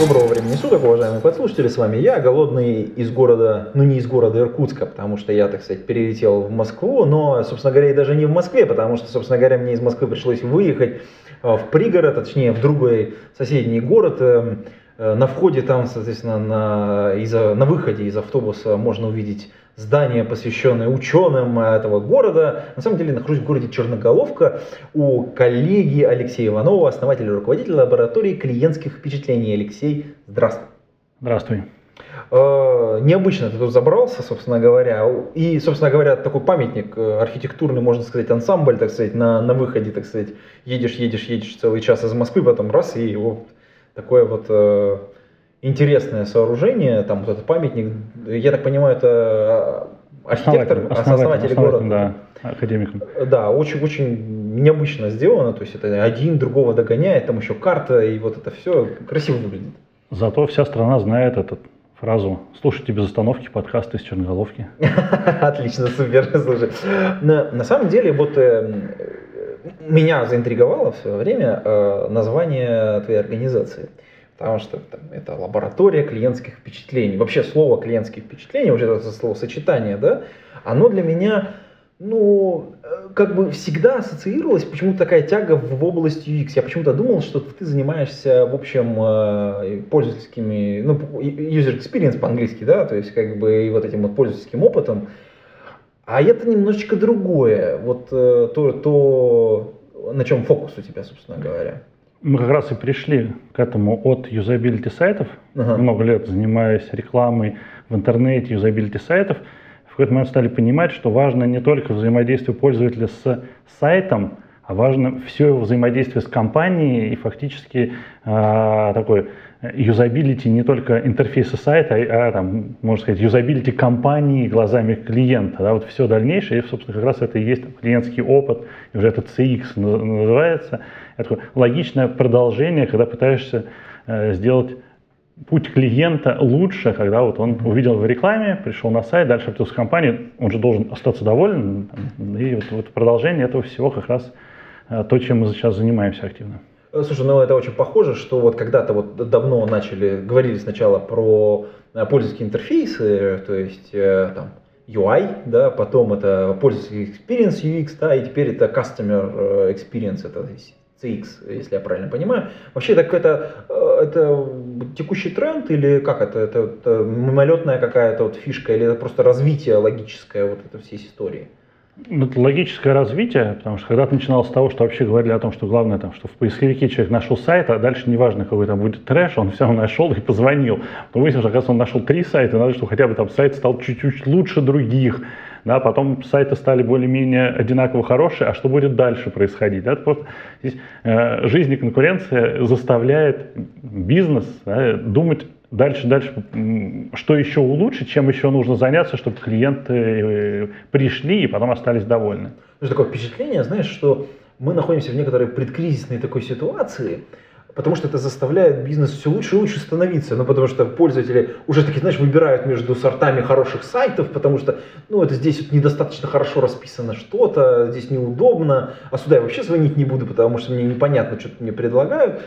Доброго времени суток, уважаемые подслушатели, с вами я, голодный из города, ну не из города Иркутска, потому что я, так сказать, перелетел в Москву, но, собственно говоря, и даже не в Москве, потому что, собственно говоря, мне из Москвы пришлось выехать э, в пригород, а точнее в другой соседний город. Э, э, На входе там, соответственно, на, из, на выходе из автобуса можно увидеть здание, посвященное ученым этого города. На самом деле нахожусь в городе Черноголовка у коллеги Алексея Иванова, основателя и руководителя лаборатории клиентских впечатлений. Алексей, здравствуй. Здравствуй. Э, Необычно ты тут забрался, собственно говоря. И, собственно говоря, такой памятник э, архитектурный, можно сказать, ансамбль, так сказать, на, на выходе, так сказать, едешь, едешь, едешь целый час из Москвы, потом раз, и вот такое вот э, интересное сооружение, там вот этот памятник, я так понимаю, это архитектор, Основатель, основатель, города. Да, академик. Да, очень-очень необычно сделано, то есть это один другого догоняет, там еще карта, и вот это все красиво выглядит. Зато вся страна знает эту фразу «Слушайте без остановки подкасты из Черноголовки». Отлично, супер, слушай. На, на самом деле, вот э, меня заинтриговало в свое время э, название твоей организации. Потому что там, это лаборатория клиентских впечатлений. Вообще слово клиентские впечатления, вот это словосочетание, да, оно для меня, ну, э, как бы всегда ассоциировалось почему-то такая тяга в, в область UX. Я почему-то думал, что ты занимаешься, в общем, э, пользовательскими, ну, user experience по-английски, да, то есть как бы и вот этим вот пользовательским опытом. А это немножечко другое, вот э, то, то, на чем фокус у тебя, собственно говоря. Мы как раз и пришли к этому от юзабилити сайтов. Ага. Много лет занимаясь рекламой в интернете, юзабилити сайтов. В какой-то момент стали понимать, что важно не только взаимодействие пользователя с сайтом, а важно все его взаимодействие с компанией и фактически э, такой юзабилити не только интерфейса сайта, а, а там, можно сказать, юзабилити компании глазами клиента. Да, вот все дальнейшее, и, собственно, как раз это и есть там, клиентский опыт, и уже это CX наз- называется. Это такое логичное продолжение, когда пытаешься э, сделать путь клиента лучше, когда вот он увидел в рекламе, пришел на сайт, дальше обратился в компанию, он же должен остаться доволен. И вот, вот продолжение этого всего как раз э, то, чем мы сейчас занимаемся активно. Э, Слушай, ну это очень похоже, что вот когда-то вот давно начали, говорили сначала про э, пользовательские интерфейсы, то есть э, там UI, да, потом это пользовательский experience UX, да, и теперь это customer experience, это CX, если я правильно понимаю. Вообще так это, это текущий тренд или как это, это, это мимолетная какая-то вот фишка или это просто развитие логическое вот этой всей истории? Ну, логическое развитие, потому что когда-то начиналось с того, что вообще говорили о том, что главное, там, что в поисковике человек нашел сайт, а дальше неважно, какой там будет трэш, он все равно нашел и позвонил. Но выяснилось, что, оказывается, он нашел три сайта, надо, чтобы хотя бы там сайт стал чуть-чуть лучше других. Да, потом сайты стали более-менее одинаково хорошие, а что будет дальше происходить? Да, это просто здесь э, жизнь и конкуренция заставляет бизнес да, думать дальше, дальше, что еще улучшить, чем еще нужно заняться, чтобы клиенты э, пришли и потом остались довольны. Ну, такое впечатление, знаешь, что мы находимся в некоторой предкризисной такой ситуации, потому что это заставляет бизнес все лучше и лучше становиться. Ну, потому что пользователи уже такие, знаешь, выбирают между сортами хороших сайтов, потому что, ну, это здесь вот недостаточно хорошо расписано что-то, здесь неудобно, а сюда я вообще звонить не буду, потому что мне непонятно, что мне предлагают.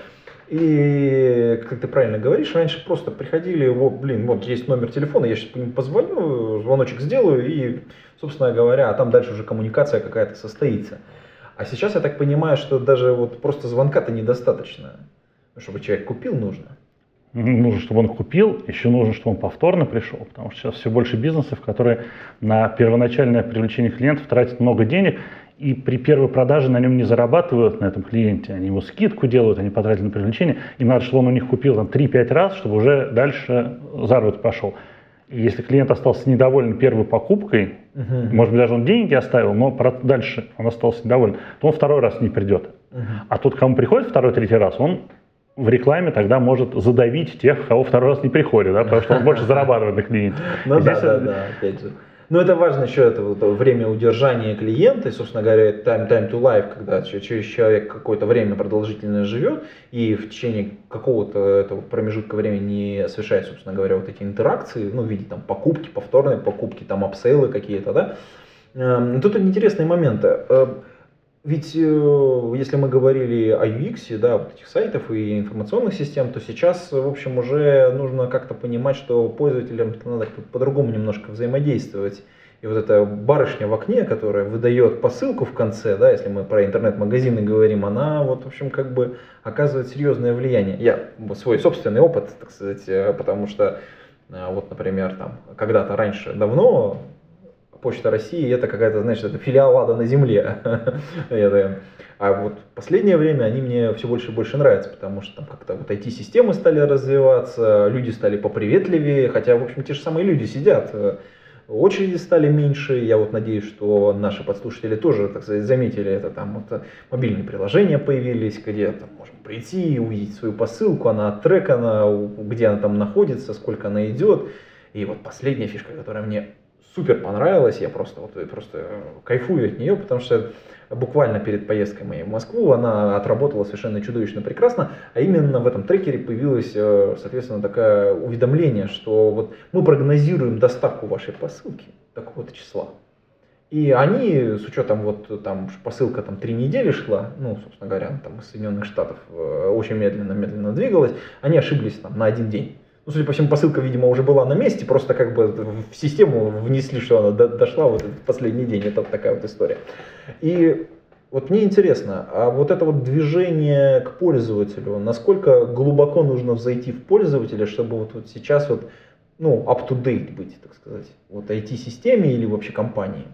И, как ты правильно говоришь, раньше просто приходили, вот, блин, вот есть номер телефона, я сейчас по нему позвоню, звоночек сделаю, и, собственно говоря, а там дальше уже коммуникация какая-то состоится. А сейчас я так понимаю, что даже вот просто звонка-то недостаточно. Чтобы человек купил, нужно. Нужно, чтобы он купил, еще нужно, чтобы он повторно пришел, потому что сейчас все больше бизнесов, которые на первоначальное привлечение клиентов тратят много денег, и при первой продаже на нем не зарабатывают на этом клиенте, они ему скидку делают, они потратили на привлечение, им надо, чтобы он у них купил там 3-5 раз, чтобы уже дальше заработок пошел. И если клиент остался недоволен первой покупкой, Мгм. может быть, даже он деньги оставил, но дальше он остался недоволен, то он второй раз не придет. Мгм. А тот, кому приходит второй, третий раз, он в рекламе тогда может задавить тех, кого второй раз не приходит, да, потому что он больше зарабатывает на клиенте. Ну да, да, да, опять же. Но это важно еще это вот время удержания клиента, и, собственно говоря, time, time to life, когда человек какое-то время продолжительное живет, и в течение какого-то этого промежутка времени совершает, собственно говоря, вот эти интеракции, ну, в виде там покупки, повторные покупки, там апсейлы какие-то, да. Эм, тут интересные моменты. Ведь э, если мы говорили о UX, да, вот этих сайтов и информационных систем, то сейчас, в общем, уже нужно как-то понимать, что пользователям надо по-другому немножко взаимодействовать. И вот эта барышня в окне, которая выдает посылку в конце, да, если мы про интернет-магазины говорим, она вот, в общем, как бы оказывает серьезное влияние. Я свой собственный опыт, так сказать, э, потому что э, вот, например, там, когда-то раньше, давно, Почта России это какая-то, знаешь, это филиал ада на земле. А вот последнее время они мне все больше и больше нравятся, потому что там как-то вот IT-системы стали развиваться, люди стали поприветливее, хотя, в общем, те же самые люди сидят. Очереди стали меньше, я вот надеюсь, что наши подслушатели тоже, так сказать, заметили это, там вот мобильные приложения появились, где там можем прийти, увидеть свою посылку, она оттрекана, где она там находится, сколько она идет. И вот последняя фишка, которая мне супер понравилась, я просто, вот, просто кайфую от нее, потому что буквально перед поездкой моей в Москву она отработала совершенно чудовищно прекрасно, а именно в этом трекере появилось, э, соответственно, такое уведомление, что вот мы прогнозируем доставку вашей посылки такого-то числа. И они, с учетом вот там посылка там три недели шла, ну, собственно говоря, там из Соединенных Штатов э, очень медленно-медленно двигалась, они ошиблись там на один день. Ну, судя по всему, посылка, видимо, уже была на месте, просто как бы в систему внесли, что она до, дошла вот этот последний день. Это вот такая вот история. И вот мне интересно, а вот это вот движение к пользователю, насколько глубоко нужно взойти в пользователя, чтобы вот, вот сейчас вот, ну, up-to-date быть, так сказать, вот IT-системе или вообще компании?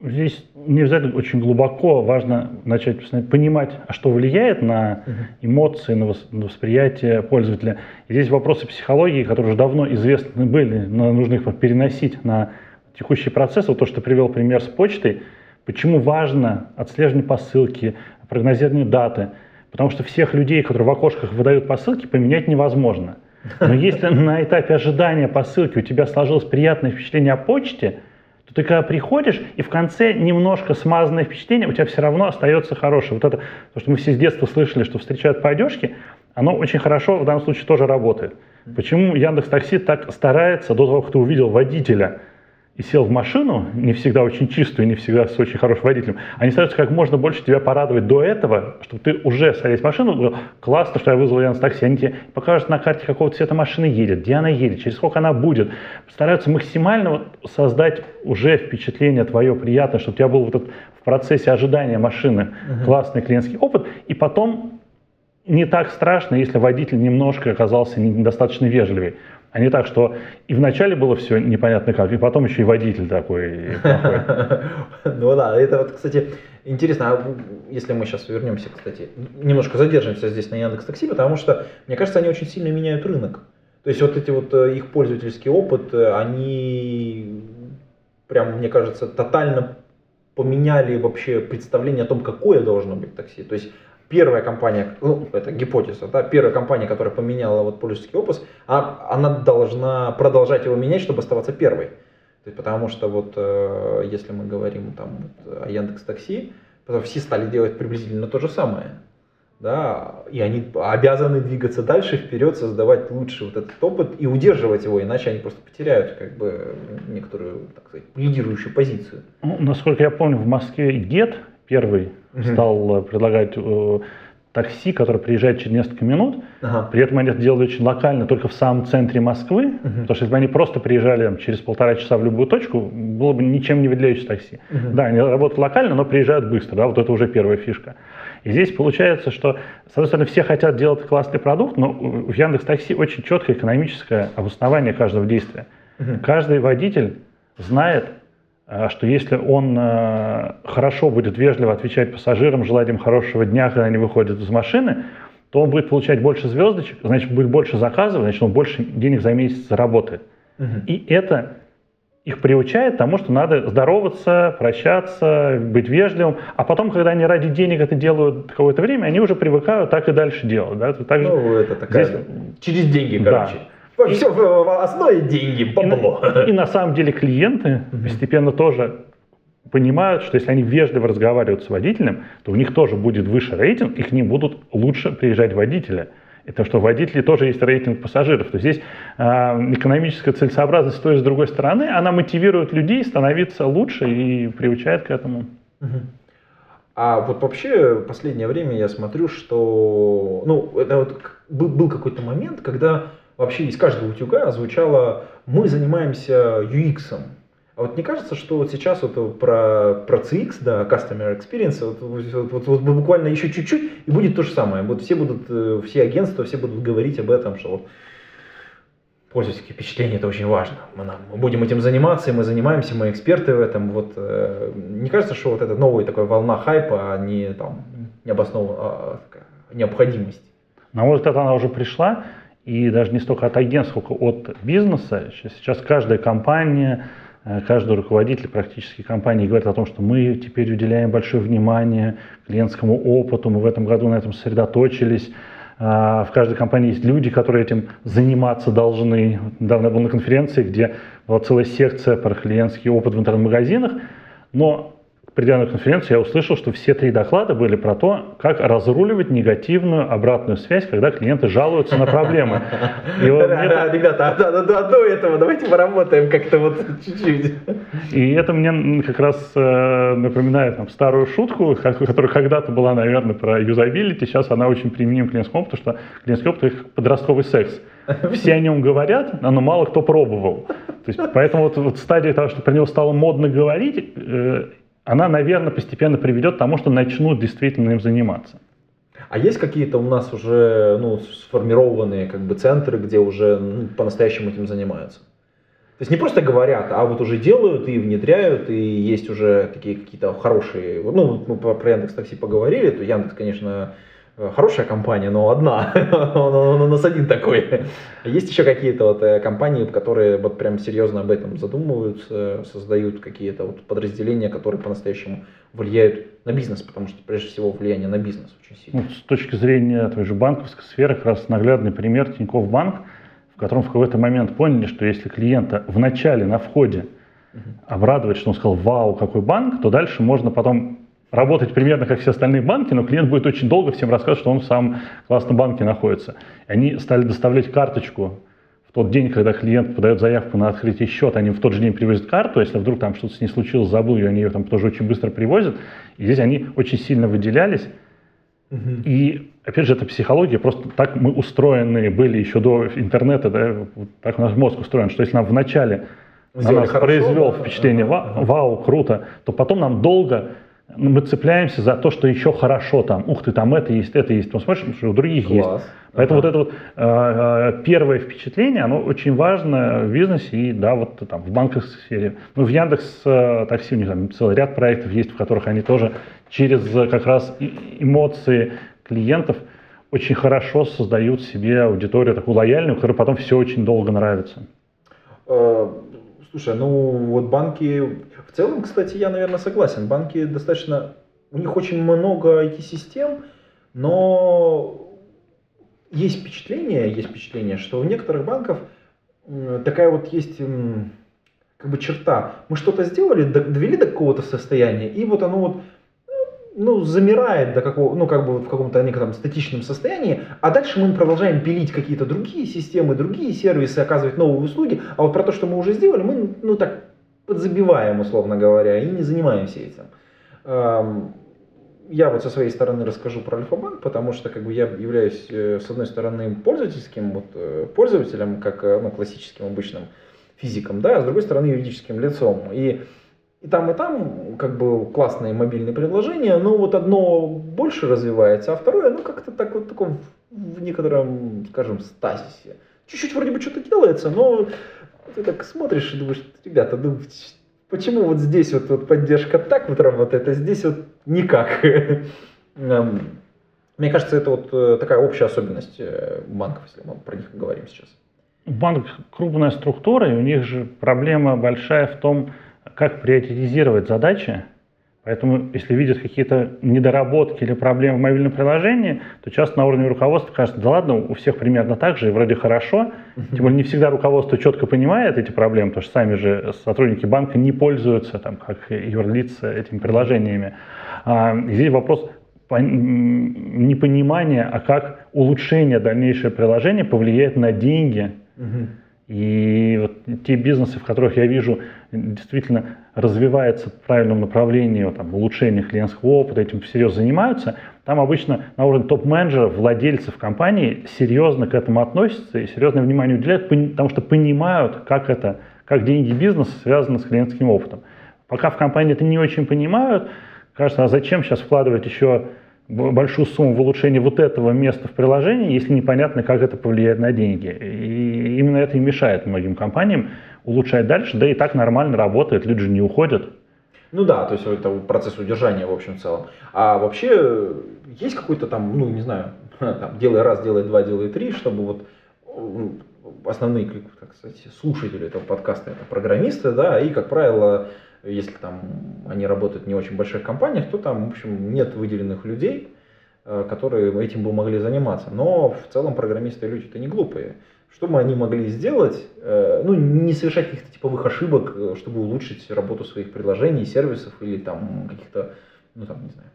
Здесь не обязательно очень глубоко, важно начать понимать, а что влияет на эмоции, на восприятие пользователя. И здесь вопросы психологии, которые уже давно известны были, но нужно их переносить на текущий процесс. Вот то, что привел пример с почтой, почему важно отслеживание посылки, прогнозирование даты. Потому что всех людей, которые в окошках выдают посылки, поменять невозможно. Но если на этапе ожидания посылки у тебя сложилось приятное впечатление о почте – то ты когда приходишь, и в конце немножко смазанное впечатление, у тебя все равно остается хорошее. Вот это, то, что мы все с детства слышали, что встречают по одежке, оно очень хорошо в данном случае тоже работает. Почему Яндекс Такси так старается до того, как ты увидел водителя, и сел в машину, не всегда очень чистую, не всегда с очень хорошим водителем, они стараются как можно больше тебя порадовать до этого, чтобы ты уже садясь в машину, говорил, классно, что я вызвал Яндекс Такси, они тебе покажут на карте, какого цвета машина едет, где она едет, через сколько она будет. Стараются максимально вот создать уже впечатление твое приятное, чтобы у тебя был вот этот в процессе ожидания машины uh-huh. классный клиентский опыт, и потом не так страшно, если водитель немножко оказался недостаточно вежливый. А не так, что и вначале было все непонятно как, и потом еще и водитель такой Ну да, это вот, кстати, интересно, а если мы сейчас вернемся, кстати, немножко задержимся здесь на Яндекс Такси, потому что, мне кажется, они очень сильно меняют рынок. То есть вот эти вот э, их пользовательский опыт, э, они прям, мне кажется, тотально поменяли вообще представление о том, какое должно быть такси. То есть первая компания, ну, это гипотеза, да, первая компания, которая поменяла вот пользовательский опыт, а, она должна продолжать его менять, чтобы оставаться первой. То есть, потому что вот э, если мы говорим там вот, о Яндекс Такси, все стали делать приблизительно то же самое. Да, и они обязаны двигаться дальше, вперед, создавать лучше вот этот опыт и удерживать его, иначе они просто потеряют как бы некоторую, так сказать, лидирующую позицию. Ну, насколько я помню, в Москве GET первый угу. стал э, предлагать э, такси, которое приезжает через несколько минут. Ага. При этом они это делали очень локально, только в самом центре Москвы. Угу. Потому что если бы они просто приезжали там, через полтора часа в любую точку, было бы ничем не выделяющее такси. Угу. Да, они работают локально, но приезжают быстро. Да, вот это уже первая фишка. И здесь получается, что, с одной стороны, все хотят делать классный продукт, но в Яндекс Такси очень четкое экономическое обоснование каждого действия. Угу. Каждый водитель знает, что если он э, хорошо будет вежливо отвечать пассажирам, желать им хорошего дня, когда они выходят из машины, то он будет получать больше звездочек, значит, будет больше заказов, значит, он больше денег за месяц заработает. Угу. И это их приучает тому, что надо здороваться, прощаться, быть вежливым, а потом, когда они ради денег это делают какое-то время, они уже привыкают так и дальше делать. Да? Так же, ну, это такая, здесь... через деньги, короче. Да. Все в основе деньги, бабло. И, на, и на самом деле клиенты постепенно тоже понимают, что если они вежливо разговаривают с водителем, то у них тоже будет выше рейтинг, и к ним будут лучше приезжать водители. И то, что водители тоже есть рейтинг пассажиров. То есть здесь э, экономическая целесообразность с той и с другой стороны, она мотивирует людей становиться лучше и приучает к этому. А вот вообще в последнее время я смотрю, что ну, это вот был, был какой-то момент, когда вообще из каждого утюга звучало «мы занимаемся UX». А вот не кажется, что вот сейчас вот про, про CX, да, Customer Experience, вот, вот, вот, вот буквально еще чуть-чуть, и будет то же самое. Вот все будут, э, все агентства, все будут говорить об этом, что вот пользовательские впечатления это очень важно. Мы, нам, мы будем этим заниматься, и мы занимаемся, мы эксперты в этом. Вот, э, не кажется, что вот эта новая такая волна хайпа, а не там необоснованная а, необходимость? На мой взгляд, она уже пришла, и даже не столько от агентства, сколько от бизнеса. Сейчас каждая компания, э, каждый руководитель практически компании говорит о том, что мы теперь уделяем большое внимание клиентскому опыту, мы в этом году на этом сосредоточились, а, в каждой компании есть люди, которые этим заниматься должны. Недавно я был на конференции, где была целая секция про клиентский опыт в интернет-магазинах, но придя на конференцию, я услышал, что все три доклада были про то, как разруливать негативную обратную связь, когда клиенты жалуются на проблемы. И вот да, это... Ребята, а до, до, до этого давайте поработаем как-то вот чуть-чуть. И это мне как раз э, напоминает там, старую шутку, которая когда-то была, наверное, про юзабилити, сейчас она очень применима к клиентскому опыту, что клиентский опыт — это подростковый секс. Все о нем говорят, но мало кто пробовал. То есть, поэтому вот, вот стадия того, что про него стало модно говорить, э, она, наверное, постепенно приведет к тому, что начнут действительно им заниматься. А есть какие-то у нас уже ну, сформированные как бы, центры, где уже ну, по-настоящему этим занимаются? То есть не просто говорят, а вот уже делают и внедряют, и есть уже такие какие-то хорошие, ну, мы про Яндекс Такси поговорили, то Яндекс, конечно, хорошая компания, но одна, он, у нас один такой. Есть еще какие-то вот э, компании, которые вот прям серьезно об этом задумываются, создают какие-то вот подразделения, которые по-настоящему влияют на бизнес, потому что прежде всего влияние на бизнес очень сильно. Ну, с точки зрения той же банковской сферы, как раз наглядный пример Тинькофф Банк, в котором в какой-то момент поняли, что если клиента в начале, на входе обрадовать, что он сказал, вау, какой банк, то дальше можно потом работать примерно как все остальные банки, но клиент будет очень долго всем рассказывать, что он в самом классном банке находится. И они стали доставлять карточку в тот день, когда клиент подает заявку на открытие счета, они в тот же день привозят карту, если вдруг там что-то с ней случилось, забыл ее, они ее там тоже очень быстро привозят. И здесь они очень сильно выделялись. Угу. И опять же, это психология, просто так мы устроены были еще до интернета, да, вот так у нас мозг устроен, что если нам вначале на нас хорошо, произвел да? впечатление, вау, вау, круто, то потом нам долго мы цепляемся за то, что еще хорошо там. Ух ты, там это есть, это есть. Посмотришь, что у других Класс. есть. Поэтому ага. вот это вот э, первое впечатление, оно очень важно в бизнесе и, да, вот там в банковской сфере. Ну, в Яндекс э, Такси у них там целый ряд проектов есть, в которых они тоже через как раз эмоции клиентов очень хорошо создают себе аудиторию такую лояльную, которой потом все очень долго нравится. Слушай, ну вот банки, в целом, кстати, я, наверное, согласен. Банки достаточно, у них очень много IT-систем, но есть впечатление, есть впечатление, что у некоторых банков такая вот есть как бы черта. Мы что-то сделали, довели до какого-то состояния, и вот оно вот ну, замирает до какого, ну, как бы в каком-то некотором статичном состоянии, а дальше мы продолжаем пилить какие-то другие системы, другие сервисы, оказывать новые услуги, а вот про то, что мы уже сделали, мы, ну, так подзабиваем, условно говоря, и не занимаемся этим. Я вот со своей стороны расскажу про Альфа-банк, потому что как бы я являюсь, э, с одной стороны, пользовательским вот, э, пользователем, как э, ну, классическим обычным физиком, да, а с другой стороны, юридическим лицом. И и там, и там как бы классные мобильные приложения, но вот одно больше развивается, а второе, ну как-то так вот таком в некотором, скажем, стазисе. Чуть-чуть вроде бы что-то делается, но ты так смотришь и думаешь, ребята, ну почему вот здесь вот, вот поддержка так вот работает, а здесь вот никак. Эм, мне кажется, это вот э, такая общая особенность э, банков, если мы про них говорим сейчас. Банк крупная структура, и у них же проблема большая в том, как приоритизировать задачи. Поэтому, если видят какие-то недоработки или проблемы в мобильном приложении, то часто на уровне руководства кажется, да ладно, у всех примерно так же, и вроде хорошо. Тем более не всегда руководство четко понимает эти проблемы, потому что сами же сотрудники банка не пользуются, там, как юрлица, этими приложениями. А, здесь вопрос непонимания, а как улучшение дальнейшее приложения повлияет на деньги. И вот те бизнесы, в которых я вижу действительно развивается в правильном направлении, там, улучшение клиентского опыта, этим всерьез занимаются, там обычно на уровне топ-менеджеров, владельцев компании серьезно к этому относятся и серьезное внимание уделяют, потому что понимают, как это, как деньги бизнеса связаны с клиентским опытом. Пока в компании это не очень понимают, кажется, а зачем сейчас вкладывать еще большую сумму в улучшение вот этого места в приложении, если непонятно, как это повлияет на деньги. И именно это и мешает многим компаниям улучшать дальше, да и так нормально работает, люди же не уходят. Ну да, то есть это процесс удержания в общем целом. А вообще есть какой-то там, ну не знаю, там, делай раз, делай два, делай три, чтобы вот основные, так сказать, слушатели этого подкаста это программисты, да, и, как правило, если там они работают в не очень больших компаниях, то там, в общем, нет выделенных людей, э, которые этим бы могли заниматься. Но в целом программисты люди-то не глупые. Что бы они могли сделать? Э, ну, не совершать каких-то типовых ошибок, э, чтобы улучшить работу своих приложений, сервисов или там каких-то, ну там, не знаю,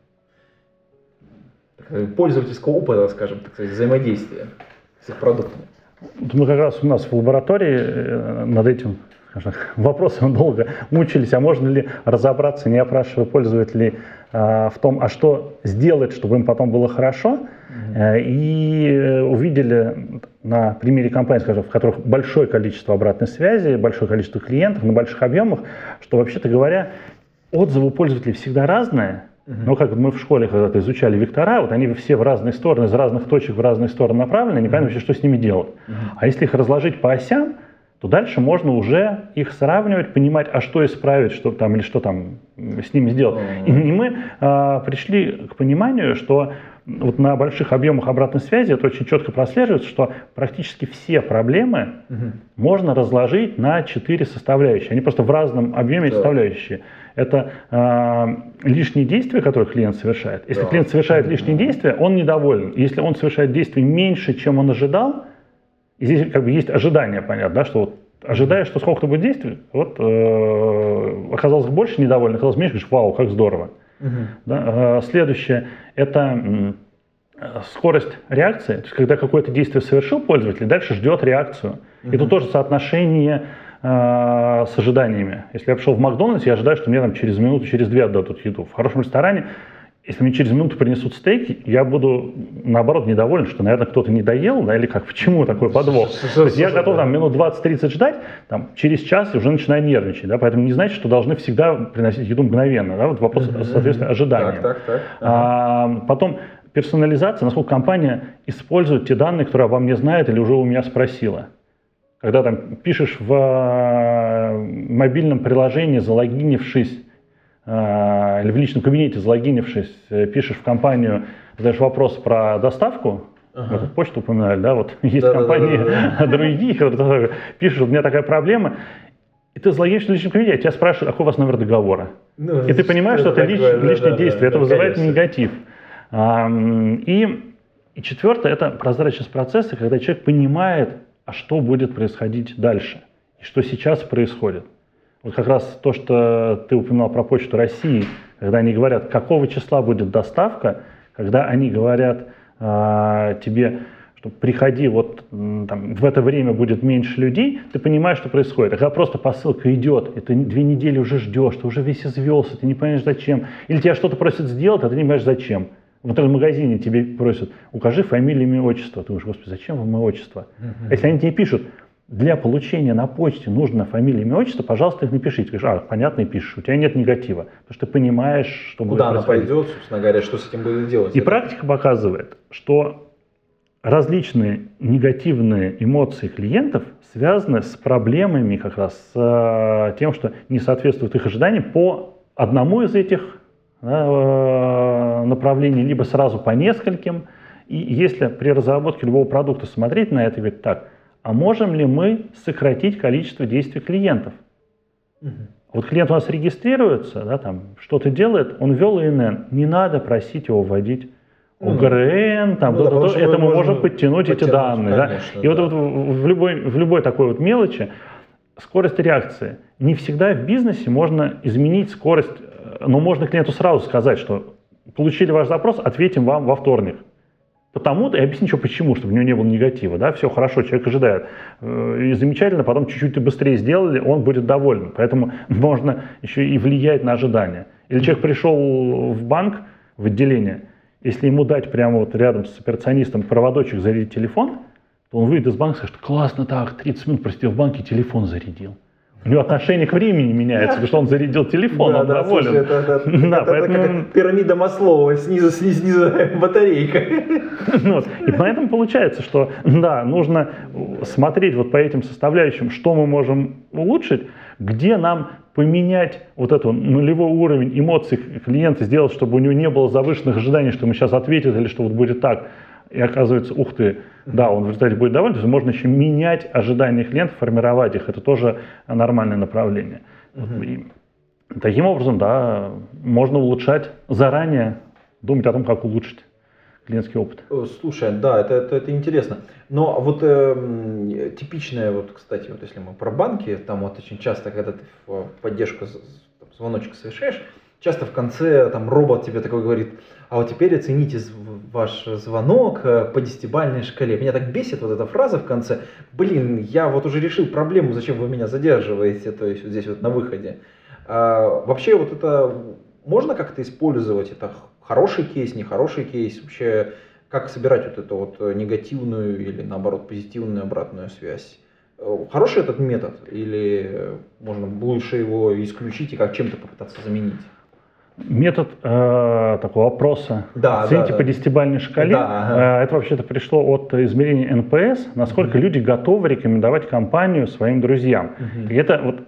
пользовательского опыта, скажем, так сказать, взаимодействия с их продуктами. Мы как раз у нас в лаборатории над этим вопросом долго мучились, а можно ли разобраться, не опрашивая пользователей, а, в том, а что сделать, чтобы им потом было хорошо, mm-hmm. и увидели на примере компаний, скажем, в которых большое количество обратной связи, большое количество клиентов на больших объемах, что, вообще-то говоря, отзывы у пользователей всегда разные, Uh-huh. Но как мы в школе когда-то изучали вектора, вот они все в разные стороны, из разных точек в разные стороны направлены, непонятно uh-huh. вообще, что с ними делать. Uh-huh. А если их разложить по осям, то дальше можно уже их сравнивать, понимать, а что исправить, что там или что там с ними сделать. И, мы а, пришли к пониманию, что вот на больших объемах обратной связи это очень четко прослеживается, что практически все проблемы угу. можно разложить на четыре составляющие. Они просто в разном объеме да. составляющие. Это э, лишние действия, которые клиент совершает. Если да. клиент совершает лишние действия, он недоволен. Если он совершает действия меньше, чем он ожидал, и здесь как бы есть ожидание, понятно, да, что вот ожидаешь, что сколько-то будет действий, вот э, оказалось больше недовольных, оказалось меньше, говоришь, вау, как здорово. Угу. Да, э, следующее – это скорость реакции, то есть когда какое-то действие совершил пользователь, дальше ждет реакцию. Угу. И тут тоже соотношение э, с ожиданиями. Если я пришел в Макдональдс, я ожидаю, что мне там через минуту, через две отдадут еду. В хорошем ресторане если мне через минуту принесут стейк, я буду, наоборот, недоволен, что, наверное, кто-то не доел, да, или как, почему такой подвох? То есть я готов там минут 20-30 ждать, там, через час уже начинаю нервничать, да, поэтому не значит, что должны всегда приносить еду мгновенно, да, вот вопрос, соответственно, ожидания. Так, так, так. Потом персонализация, насколько компания использует те данные, которые обо мне знает или уже у меня спросила. Когда там пишешь в мобильном приложении, залогинившись или в личном кабинете, залогинившись, э, пишешь в компанию, задаешь вопрос про доставку, Ага. Вот почту упоминали, да, вот есть да, компании да, да, да. другие, которые пишут, у меня такая проблема, и ты залогинишься в личном кабинете, а тебя спрашивают, а какой у вас номер договора? Ну, и ты понимаешь, что, это лич, да, личное да, действие, да, это да, вызывает конечно. негатив. А, и, и четвертое, это прозрачность процесса, когда человек понимает, а что будет происходить дальше, и что сейчас происходит. Вот как раз то, что ты упоминал про Почту России, когда они говорят, какого числа будет доставка, когда они говорят э, тебе, что приходи, вот там, в это время будет меньше людей, ты понимаешь, что происходит. А когда просто посылка идет, и ты две недели уже ждешь, ты уже весь извелся, ты не понимаешь зачем. Или тебя что-то просят сделать, а ты не понимаешь зачем. В интернет-магазине тебе просят, укажи фамилию, имя, отчество. Ты думаешь, господи, зачем вам мое отчество? Uh-huh. Если они тебе пишут, для получения на почте нужно фамилия, имя, отчество, пожалуйста, их напишите. Говоришь, а, понятно, и пишешь, у тебя нет негатива, потому что ты понимаешь, что Куда будет она пойдет, собственно говоря, что с этим будет делать. И это? практика показывает, что различные негативные эмоции клиентов связаны с проблемами как раз с э, тем, что не соответствует их ожиданиям по одному из этих э, направлений, либо сразу по нескольким. И если при разработке любого продукта смотреть на это и говорить, так, а можем ли мы сократить количество действий клиентов? Угу. Вот клиент у нас регистрируется, да, там что-то делает, он ввел ИНН, не надо просить его вводить ОГРН, там, ну, то, да, то, что это мы можем можем подтянуть, эти подтянуть, данные. да. конечно, И вот, да. вот в, в любой, в любой такой вот мелочи скорость реакции. Не всегда в бизнесе можно изменить скорость, э, но можно клиенту сразу сказать, что получили ваш запрос, ответим вам во вторник. Потому-то и объяснить, что почему, чтобы у него не было негатива. Да? Все хорошо, человек ожидает. Э, И замечательно, потом чуть-чуть быстрее сделали, он будет доволен. Поэтому можно еще и влиять на ожидания. Или человек пришел в банк, в отделение, если ему дать прямо вот рядом с операционистом проводочек зарядить телефон, то он выйдет из банка и скажет, классно так, 30 минут просидел в банке, телефон зарядил. У него отношение к времени меняется, потому что он зарядил телефон, он доволен. слушай, это, это- Да, это поэтому- как пирамида Маслова, снизу, снизу, снизу батарейка. Вот. И поэтому получается, что да, нужно смотреть вот по этим составляющим, что мы можем улучшить, где нам поменять вот этот нулевой уровень эмоций клиента, сделать, чтобы у него не было завышенных ожиданий, что ему сейчас ответят или что вот будет так. И оказывается, ух ты, да, он в результате будет доволен. То есть можно еще менять ожидания клиента, формировать их. Это тоже нормальное направление. Вот. И таким образом, да, можно улучшать заранее, думать о том, как улучшить клиентский опыт. О, Слушай, да, это, это, это интересно. Но вот эм, типичное, вот, кстати, вот если мы про банки, там вот очень часто, когда ты в поддержку звоночек совершаешь, часто в конце там робот тебе такой говорит, а вот теперь оцените ваш звонок э, по десятибальной шкале. Меня так бесит вот эта фраза в конце. Блин, я вот уже решил проблему, зачем вы меня задерживаете, то есть вот здесь вот на выходе. А, вообще вот это можно как-то использовать? Это хороший кейс, нехороший кейс? Вообще как собирать вот эту вот негативную или наоборот позитивную обратную связь? Э, Хороший этот метод или можно лучше его исключить и как чем-то попытаться заменить? Метод э, такого опроса. Да, Оцените да, по да. десятибальной шкале. Да, ага. Э, это вообще-то пришло от измерения NPS, насколько люди готовы рекомендовать компанию своим друзьям. Мгм. И это вот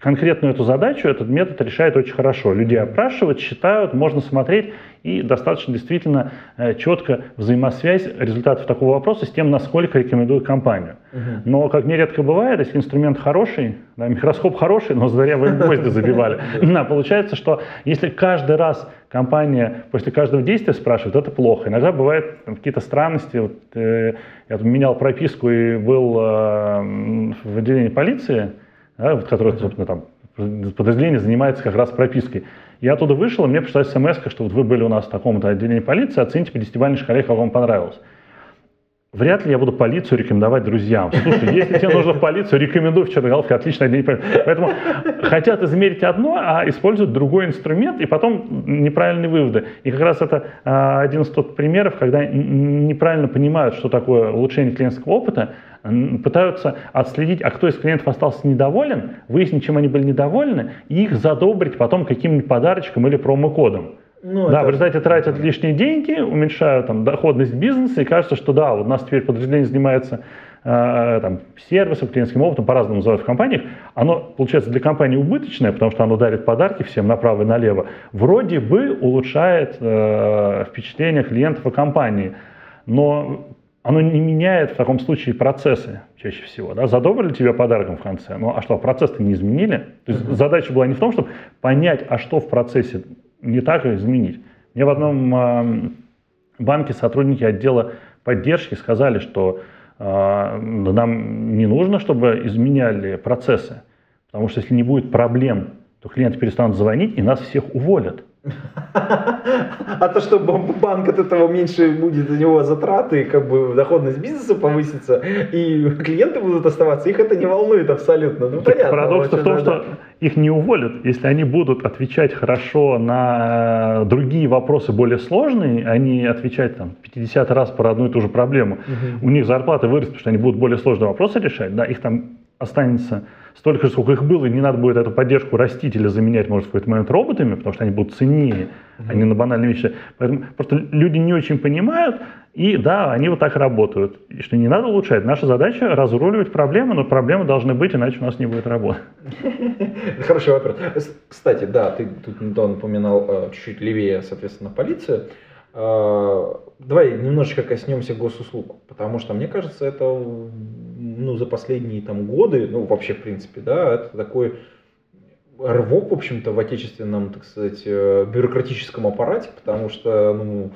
конкретную эту задачу этот метод решает очень хорошо. Людей опрашивают, считают, можно смотреть и достаточно действительно э, четко взаимосвязь результатов такого вопроса с тем, насколько рекомендуют компанию. Мгм. Но, как нередко бывает, если инструмент хороший, да, микроскоп хороший, но зря вы гвозди забивали, да, получается, что если каждый раз компания после каждого действия спрашивает, это плохо. Иногда бывают какие-то странности. Вот, э, я менял прописку и был э, в отделении полиции, да, вот, которое, собственно, там подразделение занимается как раз пропиской. Я оттуда вышел, и мне пришла смс, что вот вы были у нас в таком-то отделении полиции, оцените по десятибалльной шкале, как вам понравилось. Вряд ли я буду полицию рекомендовать друзьям. Слушай, если тебе нужно в полицию, рекомендую в Черноголовке, полиции. Поэтому хотят измерить одно, а используют другой инструмент, и потом неправильные выводы. И как раз это а, один из тот примеров, когда неправильно понимают, что такое улучшение клиентского опыта, пытаются отследить, а кто из клиентов остался недоволен, выяснить, чем они были недовольны, и их задобрить потом каким-нибудь подарочком или промокодом. Ну, да, это- в результате тратят лишние деньги, уменьшают там, доходность бизнеса, и кажется, что да, вот у нас теперь подразделение занимается э, там, сервисом, клиентским опытом, по-разному называют в компаниях. Оно, получается, для компании убыточное, потому что оно дарит подарки всем направо и налево. Вроде бы улучшает э, впечатление клиентов о компании, но оно не меняет в таком случае процессы чаще всего. Да? Задобрили тебя подарком в конце, ну а что, процесс-то не изменили? То есть задача была не в том, чтобы понять, а что в процессе не так и изменить. Мне в одном эм, банке сотрудники отдела поддержки сказали, что э, нам не нужно, чтобы изменяли процессы, потому что если не будет проблем, то клиенты перестанут звонить и нас всех уволят. А то, что банк от этого меньше будет за него затраты, как бы доходность бизнеса повысится, и клиенты будут оставаться, их это не волнует абсолютно. Ну, понятно. Парадокс в том, что их не уволят, если они будут отвечать хорошо на э, другие вопросы более сложные, не отвечать там 50 раз про одну и ту же проблему. У них зарплата вырастет, потому что они будут более сложные вопросы решать, да, их там останется столько же, сколько их было, и не надо будет эту поддержку растить или заменять, может, в какой-то момент роботами, потому что они будут ценнее, а не на банальные вещи. Поэтому просто люди не очень понимают, и да, они вот так работают. И что не надо улучшать. Наша задача разруливать проблемы, но проблемы должны быть, иначе у нас не будет работы. Хороший вопрос. Кстати, да, ты тут недавно упоминал э, чуть-чуть левее, соответственно, полицию. Э, Давай немножечко коснемся госуслуг, потому что, мне кажется, это ну, за последние там, годы, ну вообще в принципе, да, это такой рывок, в общем-то, в отечественном, так сказать, э, бюрократическом аппарате, потому что, ну,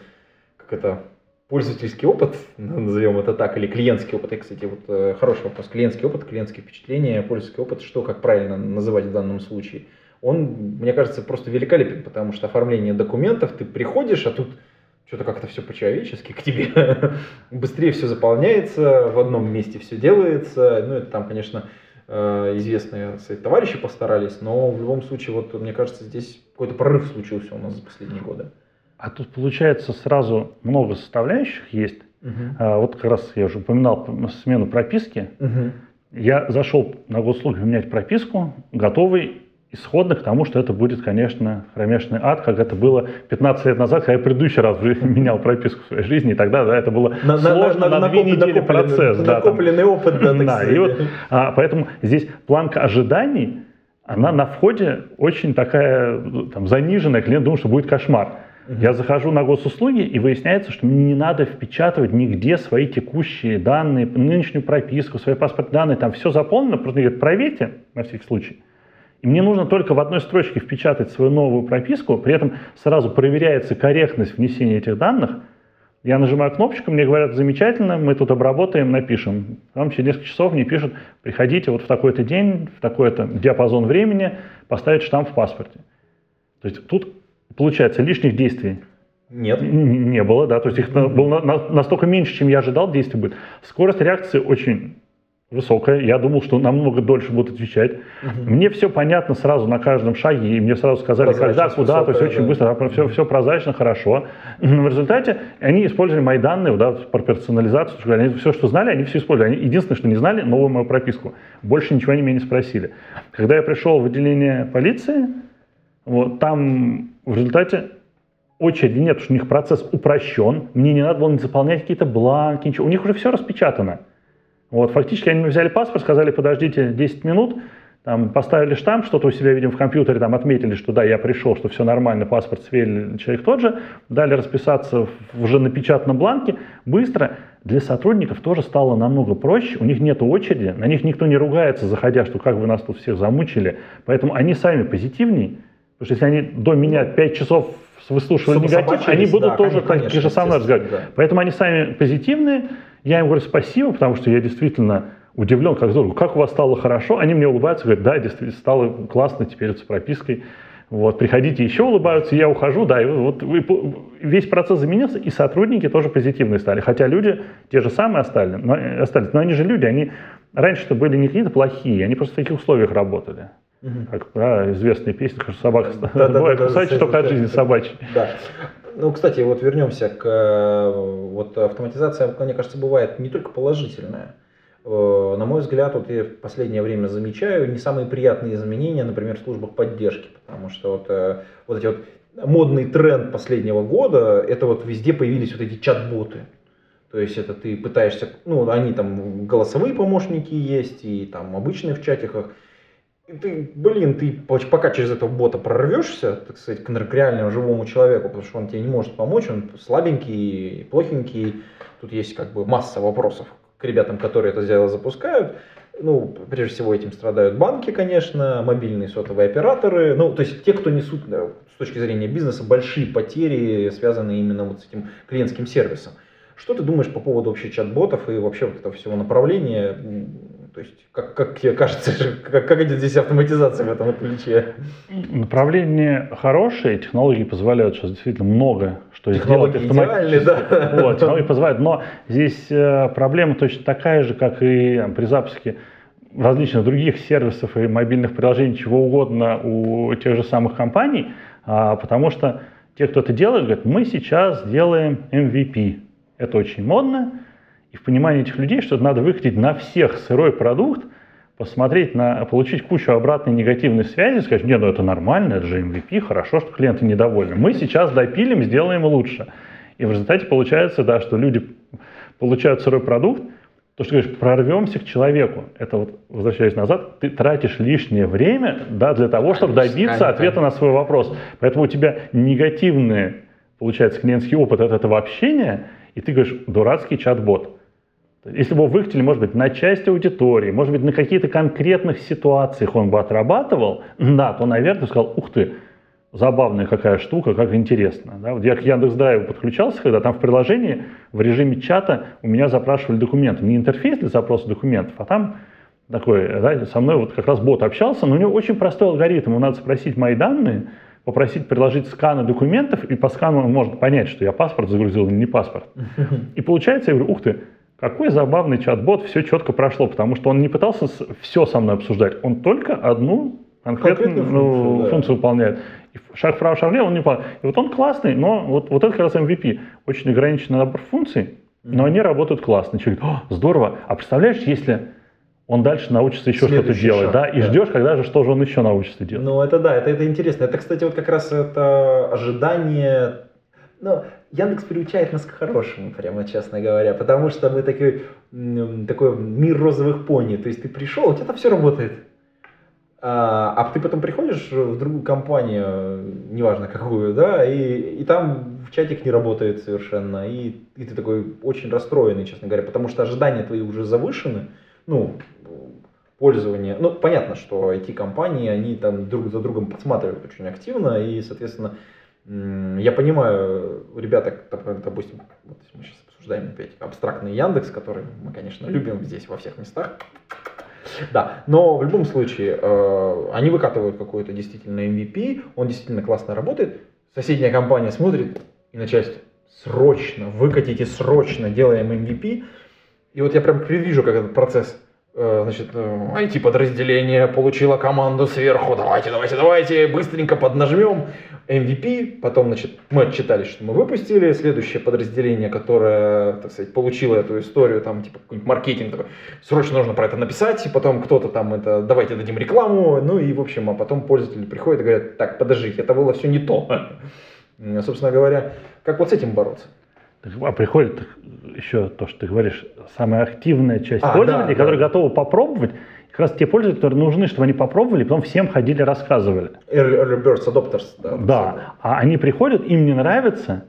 как это, пользовательский опыт, назовем это так, или клиентский опыт, и, кстати, вот э, хороший вопрос, клиентский опыт, клиентские впечатления, пользовательский опыт, что, как правильно называть в данном случае, он, мне кажется, просто великолепен, потому что оформление документов, ты приходишь, а тут что-то как-то все по-человечески к тебе. Быстрее все заполняется, в одном месте все делается. Ну, это там, конечно, э, известные кстати, товарищи постарались, но в любом случае, вот мне кажется, здесь какой-то прорыв случился у нас за последние годы. А тут получается сразу много составляющих есть. Угу. А, вот как раз я уже упоминал смену прописки. Угу. Я зашел на госуслуги менять прописку, готовый исходно к тому, что это будет, конечно, кромешный ад, как это было 15 лет назад, когда я предыдущий раз менял прописку в своей жизни, и тогда да, это было на, сложно на, на, на две недели процесс. Да, накопленный там. опыт. Да, да и вот, а, поэтому здесь планка ожиданий, она на входе очень такая там, заниженная, клиент думает, что будет кошмар. Угу. Я захожу на госуслуги, и выясняется, что мне не надо впечатывать нигде свои текущие данные, нынешнюю прописку, свои паспортные данные, там все заполнено, просто говорят, проверьте на всякий случай. И мне нужно только в одной строчке впечатать свою новую прописку, при этом сразу проверяется корректность внесения этих данных. Я нажимаю кнопочку, мне говорят, замечательно, мы тут обработаем, напишем. Там через несколько часов мне пишут, приходите вот в такой-то день, в такой-то диапазон времени, поставить штамп в паспорте. То есть тут, получается, лишних действий нет. Не было, да, то есть их было настолько меньше, чем я ожидал, действий будет. Скорость реакции очень высокая. Я думал, что намного дольше будут отвечать. Угу. Мне все понятно сразу на каждом шаге, и мне сразу сказали, когда, куда, высокая, то есть очень да. быстро, да, все, все прозрачно, хорошо. Но в результате они использовали мои данные, да, про персонализацию, они все, что знали, они все использовали. Они, единственное, что не знали, новую мою прописку. Больше ничего они меня не спросили. Когда я пришел в отделение полиции, вот, там в результате очереди нет, потому что у них процесс упрощен, мне не надо было заполнять какие-то бланки, ничего. У них уже все распечатано. Вот, фактически они взяли паспорт, сказали, подождите 10 минут, там, поставили штамп, что-то у себя, видим, в компьютере, там, отметили, что да, я пришел, что все нормально, паспорт сверили, человек тот же, дали расписаться в уже напечатанном бланке, быстро. Для сотрудников тоже стало намного проще, у них нет очереди, на них никто не ругается, заходя, что как вы нас тут всех замучили, поэтому они сами позитивнее, потому что если они до меня 5 часов выслушивали негатив, они будут да, тоже конечно, так же со мной разговаривать. Да. Поэтому они сами позитивные, я им говорю спасибо, потому что я действительно удивлен, как здорово, как у вас стало хорошо. Они мне улыбаются, говорят, да, действительно стало классно теперь с пропиской. Вот, приходите еще улыбаются, я ухожу, да, и вот весь процесс изменился, и сотрудники тоже позитивные стали. Хотя люди те же самые остались, но, остались, но они же люди, они раньше-то были не какие-то плохие, они просто в таких условиях работали. Угу. Как да, известная песня, что собака да, бывает да, кусать, да, только от жизни собачьей. Да. Ну, кстати, вот вернемся к э, вот автоматизации, мне кажется, бывает не только положительная. Э, на мой взгляд, вот я в последнее время замечаю не самые приятные изменения, например, в службах поддержки, потому что вот, э, вот эти вот модный тренд последнего года, это вот везде появились вот эти чат-боты. То есть это ты пытаешься, ну, они там голосовые помощники есть, и там обычные в чатиках, ты, блин, ты пока через этого бота прорвешься, так сказать, к реальному живому человеку, потому что он тебе не может помочь, он слабенький, плохенький. Тут есть как бы масса вопросов к ребятам, которые это дело запускают. Ну, прежде всего этим страдают банки, конечно, мобильные сотовые операторы. Ну, то есть те, кто несут с точки зрения бизнеса большие потери, связанные именно вот с этим клиентским сервисом. Что ты думаешь по поводу вообще чат-ботов и вообще вот этого всего направления? То есть, как, как кажется, как, как идет здесь автоматизация в этом ключе? Направление хорошее, технологии позволяют сейчас действительно много что технологии сделать автоматически. Да. Вот, технологии позволяют, но здесь э, проблема точно такая же, как и при запуске различных других сервисов и мобильных приложений, чего угодно у тех же самых компаний, а, потому что те, кто это делает, говорят, мы сейчас делаем MVP. Это очень модно, и в понимании этих людей, что надо выкатить на всех сырой продукт, посмотреть на, получить кучу обратной негативной связи, сказать, нет, ну это нормально, это же MVP, хорошо, что клиенты недовольны. Мы сейчас допилим, сделаем лучше. И в результате получается, да, что люди получают сырой продукт, то, что ты говоришь, прорвемся к человеку. Это вот, возвращаясь назад, ты тратишь лишнее время да, для того, чтобы добиться ответа на свой вопрос. Поэтому у тебя негативный, получается, клиентский опыт от этого общения, и ты говоришь, дурацкий чат-бот. Если бы его выкатили, может быть, на часть аудитории, может быть, на какие-то конкретных ситуациях он бы отрабатывал, да, то, наверное, сказал, ух ты, забавная какая штука, как интересно. Да? Вот я к Яндекс.Драйву подключался, когда там в приложении в режиме чата у меня запрашивали документы. Не интерфейс для запроса документов, а там такой, да, со мной вот как раз бот общался, но у него очень простой алгоритм. Ему надо спросить мои данные, попросить приложить сканы документов, и по скану он может понять, что я паспорт загрузил или не паспорт. И получается, я говорю, ух ты, какой забавный чат-бот, все четко прошло, потому что он не пытался все со мной обсуждать, он только одну конкретную, конкретную функцию, ну, да. функцию выполняет. И шаг вправо, шаг влево он не выполняет. И вот он классный, но вот, вот это как раз MVP. Очень ограниченный набор функций, но они работают классно. Человек говорит, здорово, а представляешь, если он дальше научится еще что-то делать, шаг, да, и да. ждешь, когда же что же он еще научится делать. Ну, это да, это, это интересно. Это, кстати, вот как раз это ожидание, ну, Яндекс приучает нас к хорошему, прямо честно говоря, потому что мы такой, такой мир розовых пони, то есть ты пришел, у тебя там все работает. А, а ты потом приходишь в другую компанию, неважно какую, да, и, и там чатик не работает совершенно, и, и ты такой очень расстроенный, честно говоря, потому что ожидания твои уже завышены, ну, пользование. Ну, понятно, что IT-компании, они там друг за другом подсматривают очень активно, и, соответственно, я понимаю, ребята, допустим, вот мы сейчас обсуждаем опять абстрактный Яндекс, который мы, конечно, любим здесь во всех местах. Да, но в любом случае, э, они выкатывают какой-то действительно MVP, он действительно классно работает, соседняя компания смотрит и начальство, срочно, выкатите срочно, делаем MVP, и вот я прям предвижу, как этот процесс Э, значит, IT-подразделение э, получило команду сверху, давайте, давайте, давайте, быстренько поднажмем MVP, потом, значит, мы отчитались, что мы выпустили, следующее подразделение, которое, так сказать, получило эту историю, там, типа, какой-нибудь маркетинг, такой, срочно нужно про это написать, и потом кто-то там это, давайте дадим рекламу, ну и, в общем, а потом пользователи приходят и говорят, так, подождите, это было все не то. Собственно говоря, как вот с этим бороться? А приходит еще то, что ты говоришь, самая активная часть а, пользователей, да, которые да. готовы попробовать. Как раз те пользователи, которые нужны, чтобы они попробовали, потом всем ходили, рассказывали. Early, early birds, adopters. Да, да. а они приходят, им не нравится,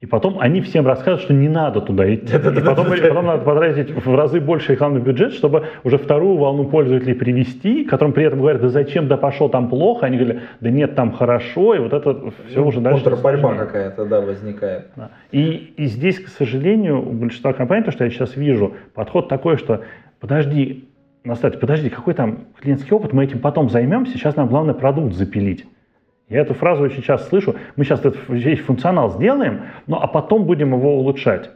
и потом они всем рассказывают, что не надо туда идти. И потом, потом надо потратить в разы больше рекламный бюджет, чтобы уже вторую волну пользователей привести, которым при этом говорят, да зачем, да пошел, там плохо. Они говорят, да нет, там хорошо, и вот это все ну, уже дальше. борьба какая-то, да, возникает. И, и здесь, к сожалению, у большинства компаний, то, что я сейчас вижу, подход такой, что подожди, Настать, подожди, какой там клиентский опыт, мы этим потом займемся, сейчас нам главное продукт запилить. Я эту фразу очень часто слышу. Мы сейчас этот весь функционал сделаем, ну а потом будем его улучшать.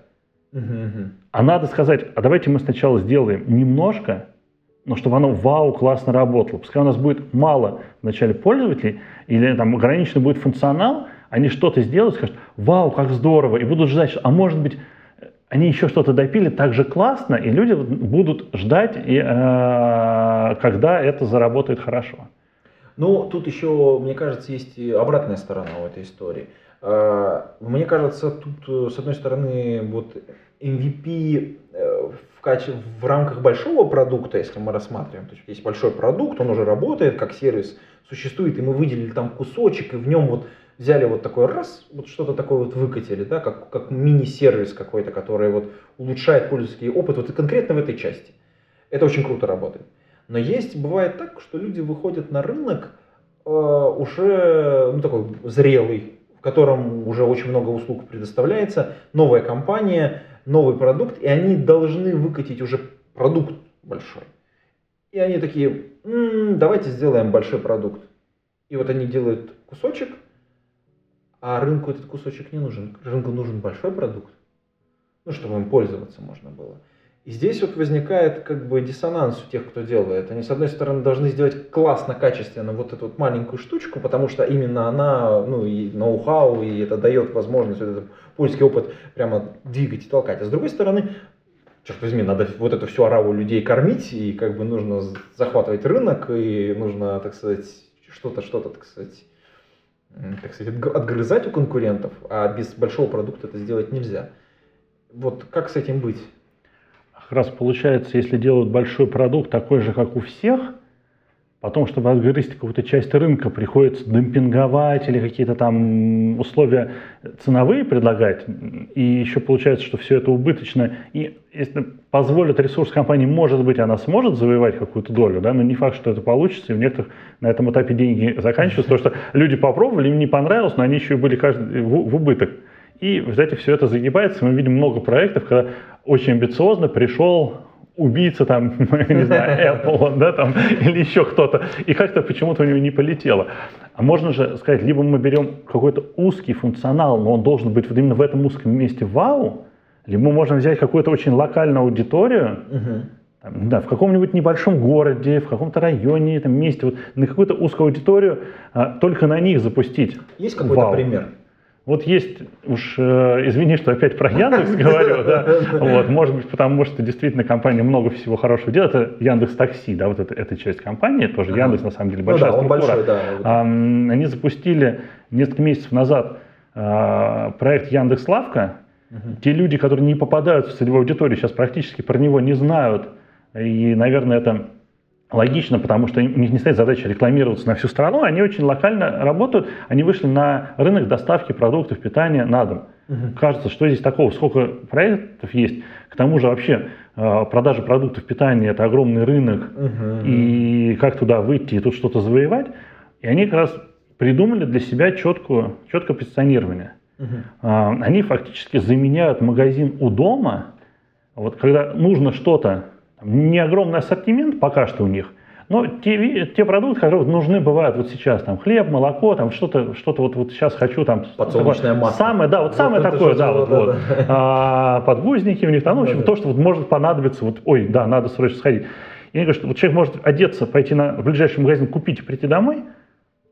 А надо сказать, а давайте мы сначала сделаем немножко, но чтобы оно вау, классно работало. Пускай у нас будет мало вначале пользователей, или там ограниченный будет функционал, они что-то сделают, скажут, вау, как здорово, и будут ждать, а может быть, они еще что-то допили так же классно, и люди будут ждать, э, когда это заработает хорошо. Ну, тут еще, мне кажется, есть обратная сторона у этой истории. А, мне кажется, тут, э, с одной стороны, вот MVP э, в, каче... в рамках большого продукта, если мы рассматриваем, то есть есть большой продукт, он уже работает как сервис, существует, и мы выделили там кусочек, и в нем вот взяли вот такой раз, вот что-то такое вот выкатили, да, как, как мини-сервис какой-то, который вот улучшает пользовательский опыт вот конкретно в этой части. Это очень круто работает. Но есть, бывает так, что люди выходят на рынок э, уже ну, такой зрелый, в котором уже очень много услуг предоставляется, новая компания, новый продукт, и они должны выкатить уже продукт большой. И они такие, м-м, давайте сделаем большой продукт. И вот они делают кусочек, а рынку этот кусочек не нужен. Рынку нужен большой продукт, ну, чтобы им пользоваться можно было. И здесь вот возникает как бы диссонанс у тех, кто делает. Они, с одной стороны, должны сделать классно, качественно вот эту вот маленькую штучку, потому что именно она, ну, и ноу-хау, и это дает возможность вот этот польский опыт прямо двигать и толкать. А с другой стороны, черт возьми, надо вот эту всю ораву людей кормить, и как бы нужно захватывать рынок, и нужно, так сказать, что-то, что-то, так сказать, так сказать, отгрызать у конкурентов, а без большого продукта это сделать нельзя. Вот как с этим быть? как раз получается, если делают большой продукт такой же, как у всех, Потом, чтобы отгрызть какую-то часть рынка, приходится демпинговать или какие-то там условия ценовые предлагать. И еще получается, что все это убыточно. И если позволит ресурс компании, может быть, она сможет завоевать какую-то долю, да, но не факт, что это получится. И в некоторых на этом этапе деньги заканчиваются, потому что люди попробовали, им не понравилось, но они еще и были каждый в, в убыток. И, знаете, все это загибается. Мы видим много проектов, когда очень амбициозно пришел убийца там, не знаю, Apple, да, там, или еще кто-то, и как-то почему-то у него не полетело. А можно же сказать, либо мы берем какой-то узкий функционал, но он должен быть вот именно в этом узком месте вау, либо мы можем взять какую-то очень локальную аудиторию, там, да, в каком-нибудь небольшом городе, в каком-то районе, там, месте, вот, на какую-то узкую аудиторию, а, только на них запустить. Есть какой-то Вау. пример? Вот есть, уж э, извини, что опять про Яндекс говорю, да, вот, может быть, потому что действительно компания много всего хорошего делает, это Яндекс Такси, да, вот это, эта часть компании, тоже Ага. Яндекс на самом деле Ну большая да, он структура. большой, да. Ам, Они запустили несколько месяцев назад а, проект Яндекс Лавка. Мгм. Те люди, которые не попадают в целевую аудиторию, сейчас практически про него не знают. И, наверное, это логично, потому что у них не стоит задача рекламироваться на всю страну. Они очень локально работают. Они вышли на рынок доставки продуктов питания на дом. Мгм. Кажется, что здесь такого, сколько проектов есть. К тому же вообще э, продажа продуктов питания – это огромный рынок. Мгм. И как туда выйти и тут что-то завоевать. И они как раз придумали для себя четкую, четкое позиционирование. А, Они фактически заменяют магазин у дома. Вот когда нужно что-то, не огромный ассортимент пока что у них, но те, те продукты, которые нужны бывают вот сейчас, там хлеб, молоко, там что-то, что-то вот, вот сейчас хочу там. Подсолнечное масло. Самое, да, вот Вот самое такое, да, вот вот, вот. это. А, подгузники у них там, ну, в общем, Да-да. то, что вот может понадобиться, вот, ой, да, надо срочно сходить. И они говорят, что вот человек может одеться, пойти на в ближайший магазин, купить и прийти домой,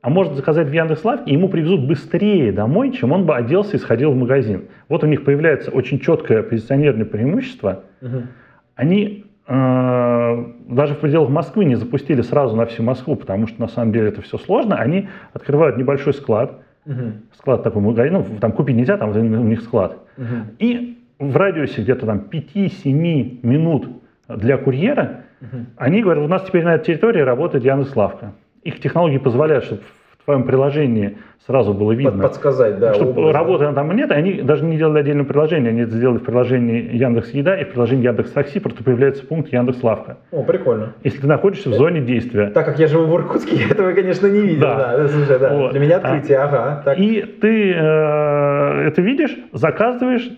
а может заказать в Яндекс.Лавке, и ему привезут быстрее домой, чем он бы оделся и сходил в магазин. Вот у них появляется очень четкое позиционерное преимущество. Мгм. Они даже в пределах Москвы не запустили сразу на всю Москву, потому что на самом деле это все сложно. Они открывают небольшой склад, Мгм. склад такой магазин, ну, там купить нельзя, там у них склад. Мгм. И в радиусе где-то там 5-7 минут для курьера Мгм. они говорят, у нас теперь на этой территории работает Яндекс.Лавка. Их технологии позволяют, чтобы в твоем приложении сразу было видно. Подсказать, да. чтобы образ, да. работы там нет, они даже не делали отдельное приложение, они это сделали в приложении Яндекс Еда и в приложении Яндекс Такси, просто появляется пункт Яндекс Лавка. О, прикольно. Если ты находишься в зоне действия, Так как я живу в Иркутске, я этого, конечно, не видел. Да. Да, слушай, да. Вот. Для меня А- открытие, ага. Так. и ты э, это видишь, заказываешь,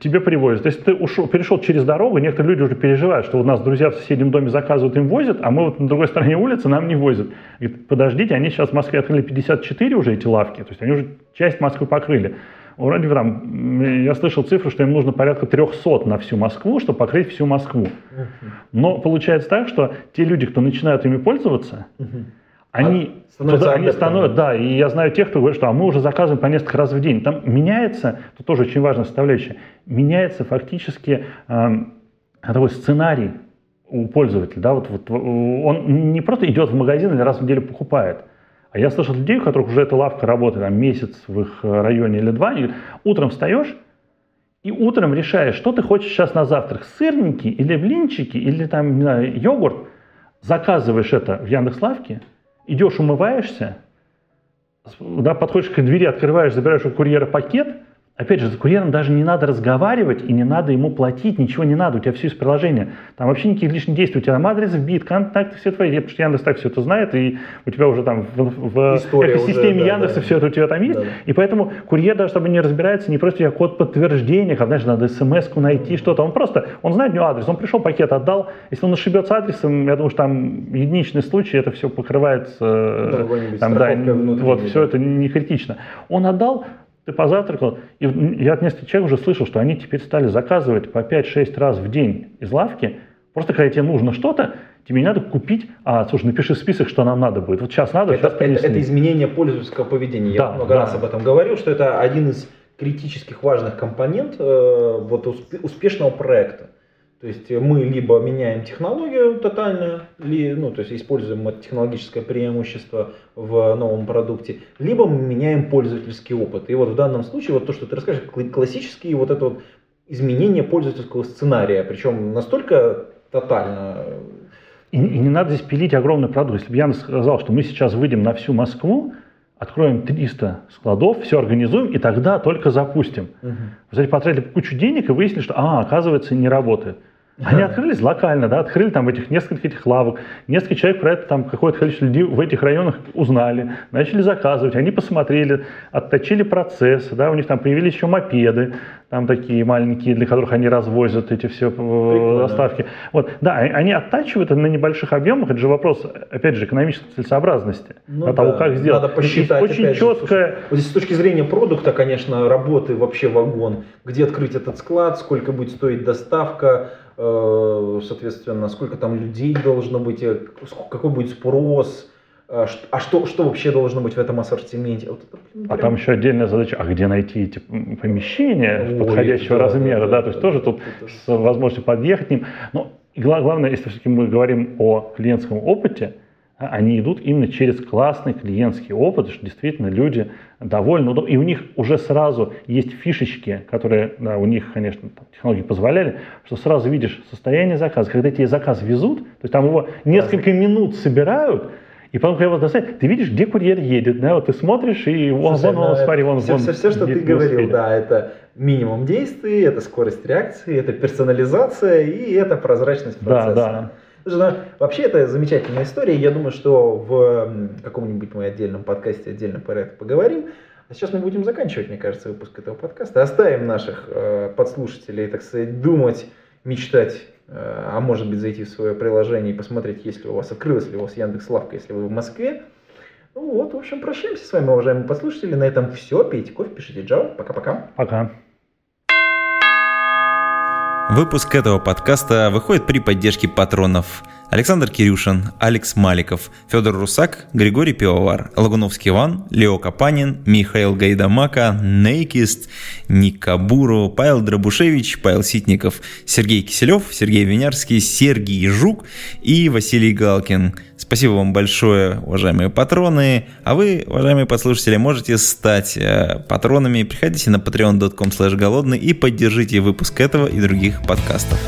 тебе привозят. То есть ты ушел, перешел через дорогу, некоторые люди уже переживают, что у нас друзья в соседнем доме заказывают, им возят, а мы вот на другой стороне улицы нам не возят. Говорит, подождите, они сейчас в Москве открыли 54 уже эти лавки, то есть они уже часть Москвы покрыли. Вроде бы там, я слышал цифру, что им нужно порядка 300 на всю Москву, чтобы покрыть всю Москву. Но получается так, что те люди, кто начинают ими пользоваться. Они, становятся они становятся, да, и я знаю тех, кто говорит, что а мы уже заказываем по несколько раз в день. Там меняется, это тоже очень важная составляющая, меняется фактически эм, такой сценарий у пользователя, да, вот, вот, э, он не просто идет в магазин или раз в неделю покупает, а я слышал людей, у которых уже эта лавка работает там, месяц в их э, районе или два, и утром встаешь, и утром решаешь, что ты хочешь сейчас на завтрак, сырники или блинчики, или там, не знаю, йогурт, заказываешь это в Яндекс.Лавке, идешь умываешься, да, подходишь к двери, открываешь, забираешь у курьера пакет, Опять же, за курьером даже не надо разговаривать и не надо ему платить, ничего не надо, у тебя все из приложения. Там вообще никаких лишних действий, у тебя там адрес вбит, контакты все твои, потому что Яндекс так все это знает, и у тебя уже там в, в История экосистеме уже, да, Яндекса да. все это у тебя там есть, Да, да. и поэтому курьер даже с тобой не разбирается, не просит у тебя код подтверждения, как, знаешь, надо смс-ку найти, что-то. Он просто, он знает у него адрес, он пришел, пакет отдал. Если он ошибется адресом, я думаю, что там единичный случай, это все покрывается. Да, там, да, вот, все это не критично. Он отдал, ты позавтракал, и я от нескольких человек уже слышал, что они теперь стали заказывать по 5-6 раз в день из лавки, просто когда тебе нужно что-то, тебе не надо купить, а, слушай, напиши список, что нам надо будет. Вот сейчас надо, Это, сейчас это- принесли. это изменение пользовательского поведения. Я Да, много да. раз об этом говорил, что это один из критических важных компонент э, вот, успе- успешного проекта. То есть мы либо меняем технологию тотально, ли, ну, то есть используем технологическое преимущество в новом продукте, либо мы меняем пользовательский опыт. И вот в данном случае вот то, что ты расскажешь, кла- классические вот это вот изменение пользовательского сценария, причем настолько тотально, И, и не надо здесь пилить огромный продукт. Если бы я сказал, что мы сейчас выйдем на всю Москву, откроем 300 складов, все организуем, и тогда только запустим. Угу. Кстати, потратили кучу денег и выяснили, что, а, оказывается, не работает. Они открылись локально, да, открыли там этих несколько этих лавок, несколько человек про это там какое-то количество людей в этих районах узнали, начали заказывать, они посмотрели, отточили процесс, да, у них там появились еще мопеды, там такие маленькие, для которых они развозят эти все э, Прикольно. доставки. Вот, да, они оттачивают это на небольших объемах, это же вопрос, опять же, экономической целесообразности, ну, да, того, как сделать. Надо посчитать. Очень четкое. Вот здесь с точки зрения продукта, конечно, работы вообще вагон, где открыть этот склад, сколько будет стоить доставка, соответственно, сколько там людей должно быть, э, какой будет спрос, э, а что, что вообще должно быть в этом ассортименте? Вот это, блин, прям... А там еще отдельная задача, а где найти эти помещения Ой, подходящего да, размера, да, да, да, то есть да, тоже да, тут это... с возможностью подъехать к ним. Но главное, если все-таки мы говорим о клиентском опыте, они идут именно через классный клиентский опыт, что действительно люди довольны, и у них уже сразу есть фишечки, которые, да, у них, конечно, технологии позволяли, что сразу видишь состояние заказа. Когда тебе заказ везут, то есть там его несколько минут собирают, и потом, когда его доставят, ты видишь, где курьер едет, да, вот ты смотришь, и вон, Слушай, вон, вон, смотри, вон, все, вон. Все, все, что ты говорил, да, это минимум действий, это скорость реакции, это персонализация и это прозрачность процесса. Да, да. Вообще это замечательная история. Я думаю, что в каком-нибудь мы отдельном подкасте отдельно про это поговорим. А сейчас мы будем заканчивать, мне кажется, выпуск этого подкаста. Оставим наших э, подслушателей, так сказать, думать, мечтать, э, а может быть зайти в свое приложение и посмотреть, если у вас открылась ли у вас Яндекс Лавка, если вы в Москве. Ну вот, в общем, прощаемся с вами, уважаемые подслушатели. На этом все. Пейте кофе, пишите Java. Пока-пока. Пока. Выпуск этого подкаста выходит при поддержке патронов Александр Кирюшин, Алекс Маликов, Федор Русак, Григорий Пивовар, Лагуновский Иван, Лео Капанин, Михаил Гайдамака, Нейкист, Ник Кабуру, Павел Дробушевич, Павел Ситников, Сергей Киселев, Сергей Винярский, Сергей Жук и Василий Галкин – Спасибо вам большое, уважаемые патроны. А вы, уважаемые послушатели, можете стать э, патронами. Приходите на patreon.com голодный и поддержите выпуск этого и других подкастов.